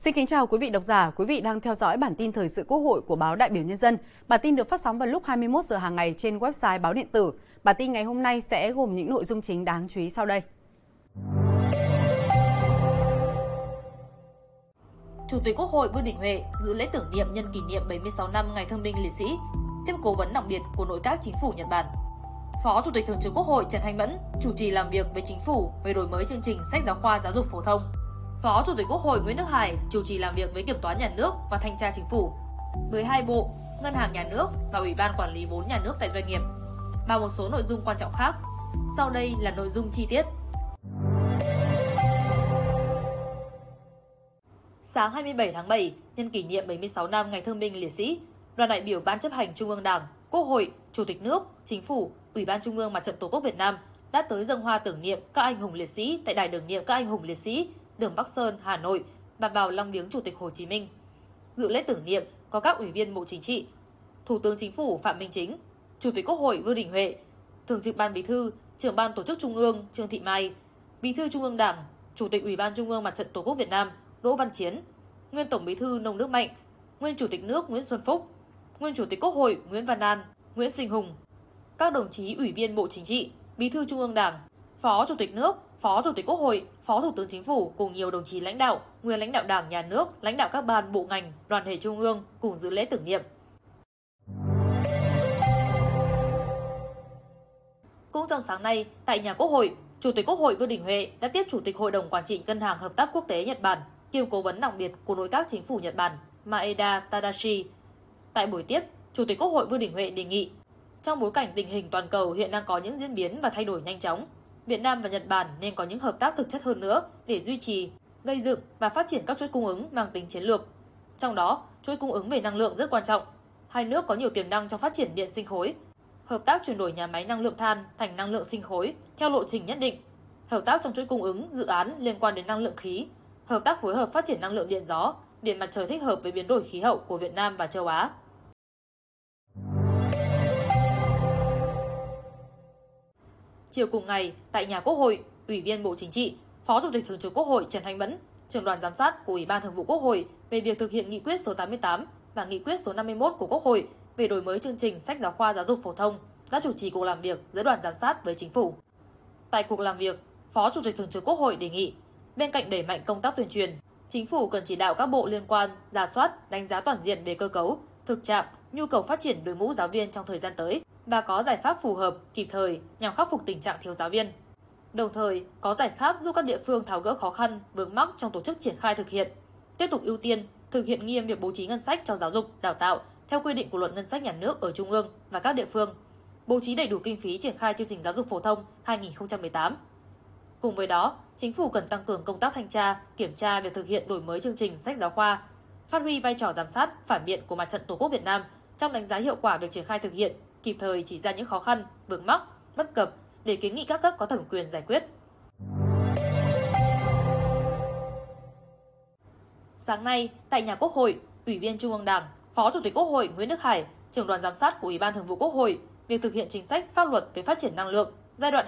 Xin kính chào quý vị độc giả, quý vị đang theo dõi bản tin thời sự Quốc hội của báo Đại biểu Nhân dân. Bản tin được phát sóng vào lúc 21 giờ hàng ngày trên website báo điện tử. Bản tin ngày hôm nay sẽ gồm những nội dung chính đáng chú ý sau đây. Chủ tịch Quốc hội Vương Đình Huệ dự lễ tưởng niệm nhân kỷ niệm 76 năm Ngày Thương binh Liệt sĩ, tiếp cố vấn đặc biệt của nội các chính phủ Nhật Bản. Phó Chủ tịch Thường trực Quốc hội Trần Thanh Mẫn chủ trì làm việc với chính phủ về đổi mới chương trình sách giáo khoa giáo dục phổ thông. Phó Chủ tịch Quốc hội Nguyễn Đức Hải chủ trì làm việc với Kiểm toán Nhà nước và Thanh tra Chính phủ, 12 bộ, Ngân hàng Nhà nước và Ủy ban Quản lý vốn nhà nước tại doanh nghiệp, và một số nội dung quan trọng khác. Sau đây là nội dung chi tiết. Sáng 27 tháng 7, nhân kỷ niệm 76 năm Ngày Thương binh Liệt sĩ, đoàn đại biểu Ban chấp hành Trung ương Đảng, Quốc hội, Chủ tịch nước, Chính phủ, Ủy ban Trung ương Mặt trận Tổ quốc Việt Nam đã tới dân hoa tưởng niệm các anh hùng liệt sĩ tại đài tưởng niệm các anh hùng liệt sĩ đường Bắc Sơn, Hà Nội và vào lăng viếng Chủ tịch Hồ Chí Minh. Dự lễ tưởng niệm có các ủy viên Bộ Chính trị, Thủ tướng Chính phủ Phạm Minh Chính, Chủ tịch Quốc hội Vương Đình Huệ, Thường trực Ban Bí thư, Trưởng ban Tổ chức Trung ương Trương Thị Mai, Bí thư Trung ương Đảng, Chủ tịch Ủy ban Trung ương Mặt trận Tổ quốc Việt Nam Đỗ Văn Chiến, nguyên Tổng Bí thư Nông Đức Mạnh, nguyên Chủ tịch nước Nguyễn Xuân Phúc, nguyên Chủ tịch Quốc hội Nguyễn Văn An, Nguyễn Sinh Hùng, các đồng chí ủy viên Bộ Chính trị, Bí thư Trung ương Đảng, Phó Chủ tịch nước, Phó Chủ tịch Quốc hội, Phó Thủ tướng Chính phủ cùng nhiều đồng chí lãnh đạo, nguyên lãnh đạo Đảng, Nhà nước, lãnh đạo các ban, bộ ngành, đoàn thể trung ương cùng dự lễ tưởng niệm. Cũng trong sáng nay, tại nhà Quốc hội, Chủ tịch Quốc hội Vương Đình Huệ đã tiếp Chủ tịch Hội đồng Quản trị Ngân hàng Hợp tác Quốc tế Nhật Bản, kiêm cố vấn đặc biệt của nội các chính phủ Nhật Bản Maeda Tadashi. Tại buổi tiếp, Chủ tịch Quốc hội Vương Đình Huệ đề nghị trong bối cảnh tình hình toàn cầu hiện đang có những diễn biến và thay đổi nhanh chóng, Việt Nam và Nhật Bản nên có những hợp tác thực chất hơn nữa để duy trì, gây dựng và phát triển các chuỗi cung ứng mang tính chiến lược. Trong đó, chuỗi cung ứng về năng lượng rất quan trọng. Hai nước có nhiều tiềm năng trong phát triển điện sinh khối, hợp tác chuyển đổi nhà máy năng lượng than thành năng lượng sinh khối theo lộ trình nhất định, hợp tác trong chuỗi cung ứng dự án liên quan đến năng lượng khí, hợp tác phối hợp phát triển năng lượng điện gió, điện mặt trời thích hợp với biến đổi khí hậu của Việt Nam và châu Á. Chiều cùng ngày, tại nhà Quốc hội, Ủy viên Bộ Chính trị, Phó Chủ tịch Thường trực Quốc hội Trần Thanh Mẫn, trưởng đoàn giám sát của Ủy ban Thường vụ Quốc hội về việc thực hiện nghị quyết số 88 và nghị quyết số 51 của Quốc hội về đổi mới chương trình sách giáo khoa giáo dục phổ thông đã chủ trì cuộc làm việc giữa đoàn giám sát với chính phủ. Tại cuộc làm việc, Phó Chủ tịch Thường trực Quốc hội đề nghị bên cạnh đẩy mạnh công tác tuyên truyền, chính phủ cần chỉ đạo các bộ liên quan giả soát, đánh giá toàn diện về cơ cấu, thực trạng, nhu cầu phát triển đội ngũ giáo viên trong thời gian tới và có giải pháp phù hợp, kịp thời nhằm khắc phục tình trạng thiếu giáo viên. Đồng thời, có giải pháp giúp các địa phương tháo gỡ khó khăn, vướng mắc trong tổ chức triển khai thực hiện. Tiếp tục ưu tiên thực hiện nghiêm việc bố trí ngân sách cho giáo dục, đào tạo theo quy định của Luật Ngân sách Nhà nước ở Trung ương và các địa phương, bố trí đầy đủ kinh phí triển khai chương trình giáo dục phổ thông 2018. Cùng với đó, chính phủ cần tăng cường công tác thanh tra, kiểm tra việc thực hiện đổi mới chương trình sách giáo khoa, phát huy vai trò giám sát, phản biện của Mặt trận Tổ quốc Việt Nam trong đánh giá hiệu quả việc triển khai thực hiện kịp thời chỉ ra những khó khăn, vướng mắc, bất cập để kiến nghị các cấp có thẩm quyền giải quyết. Sáng nay, tại nhà Quốc hội, Ủy viên Trung ương Đảng, Phó Chủ tịch Quốc hội Nguyễn Đức Hải, trưởng đoàn giám sát của Ủy ban Thường vụ Quốc hội, việc thực hiện chính sách pháp luật về phát triển năng lượng giai đoạn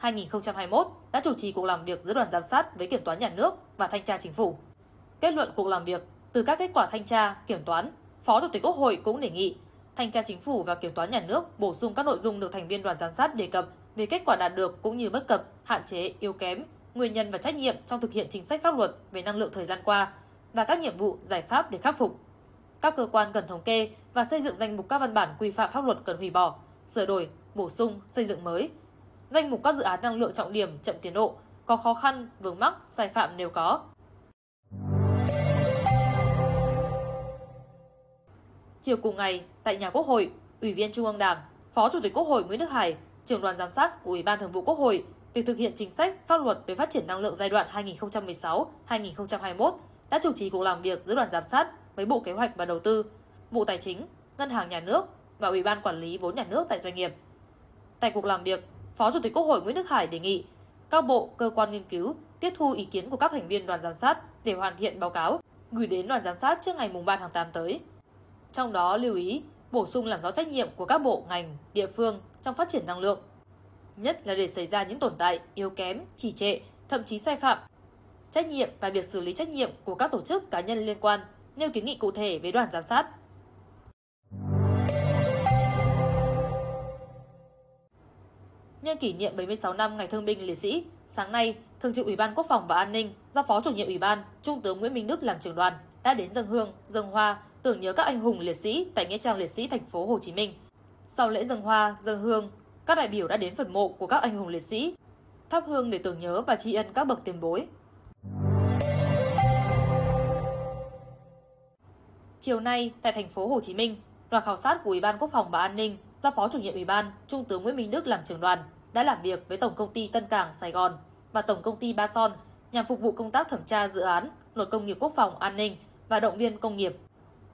2016-2021 đã chủ trì cuộc làm việc giữa đoàn giám sát với Kiểm toán Nhà nước và Thanh tra Chính phủ. Kết luận cuộc làm việc, từ các kết quả thanh tra, kiểm toán, Phó Chủ tịch Quốc hội cũng đề nghị Thanh tra Chính phủ và Kiểm toán Nhà nước bổ sung các nội dung được thành viên đoàn giám sát đề cập về kết quả đạt được cũng như bất cập, hạn chế, yếu kém, nguyên nhân và trách nhiệm trong thực hiện chính sách pháp luật về năng lượng thời gian qua và các nhiệm vụ, giải pháp để khắc phục. Các cơ quan cần thống kê và xây dựng danh mục các văn bản quy phạm pháp luật cần hủy bỏ, sửa đổi, bổ sung, xây dựng mới. Danh mục các dự án năng lượng trọng điểm chậm tiến độ, có khó khăn, vướng mắc, sai phạm nếu có, Chiều cùng ngày, tại nhà Quốc hội, Ủy viên Trung ương Đảng, Phó Chủ tịch Quốc hội Nguyễn Đức Hải, trưởng đoàn giám sát của Ủy ban Thường vụ Quốc hội, việc thực hiện chính sách pháp luật về phát triển năng lượng giai đoạn 2016-2021 đã chủ trì cuộc làm việc giữa đoàn giám sát với Bộ Kế hoạch và Đầu tư, Bộ Tài chính, Ngân hàng Nhà nước và Ủy ban Quản lý vốn nhà nước tại doanh nghiệp. Tại cuộc làm việc, Phó Chủ tịch Quốc hội Nguyễn Đức Hải đề nghị các bộ, cơ quan nghiên cứu tiếp thu ý kiến của các thành viên đoàn giám sát để hoàn thiện báo cáo gửi đến đoàn giám sát trước ngày 3 tháng 8 tới. Trong đó lưu ý bổ sung làm rõ trách nhiệm của các bộ ngành, địa phương trong phát triển năng lượng. Nhất là để xảy ra những tồn tại, yếu kém, trì trệ, thậm chí sai phạm. trách nhiệm và việc xử lý trách nhiệm của các tổ chức cá nhân liên quan, nêu kiến nghị cụ thể với đoàn giám sát. Nhân kỷ niệm 76 năm Ngày Thương binh Liệt sĩ, sáng nay, Thường trực Ủy ban Quốc phòng và An ninh do Phó chủ nhiệm Ủy ban Trung tướng Nguyễn Minh Đức làm trưởng đoàn đã đến dân hương, dân hoa tưởng nhớ các anh hùng liệt sĩ tại nghĩa trang liệt sĩ thành phố Hồ Chí Minh. Sau lễ dâng hoa, dâng hương, các đại biểu đã đến phần mộ của các anh hùng liệt sĩ, thắp hương để tưởng nhớ và tri ân các bậc tiền bối. Chiều nay tại thành phố Hồ Chí Minh, đoàn khảo sát của Ủy ban Quốc phòng và An ninh do Phó chủ nhiệm Ủy ban Trung tướng Nguyễn Minh Đức làm trưởng đoàn đã làm việc với Tổng công ty Tân Cảng Sài Gòn và Tổng công ty Ba Son nhằm phục vụ công tác thẩm tra dự án Luật Công nghiệp Quốc phòng An ninh và động viên công nghiệp.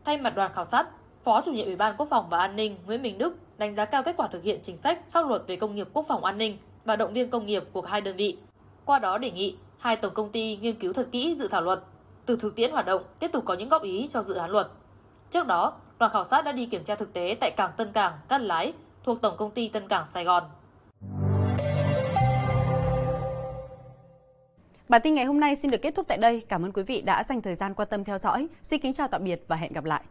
Thay mặt đoàn khảo sát, Phó chủ nhiệm Ủy ban Quốc phòng và An ninh Nguyễn Minh Đức đánh giá cao kết quả thực hiện chính sách pháp luật về công nghiệp quốc phòng an ninh và động viên công nghiệp của hai đơn vị. Qua đó đề nghị hai tổng công ty nghiên cứu thật kỹ dự thảo luật, từ thực tiễn hoạt động tiếp tục có những góp ý cho dự án luật. Trước đó, đoàn khảo sát đã đi kiểm tra thực tế tại cảng Tân Cảng, Cát Lái thuộc Tổng công ty Tân Cảng Sài Gòn. Bản tin ngày hôm nay xin được kết thúc tại đây. Cảm ơn quý vị đã dành thời gian quan tâm theo dõi. Xin kính chào tạm biệt và hẹn gặp lại.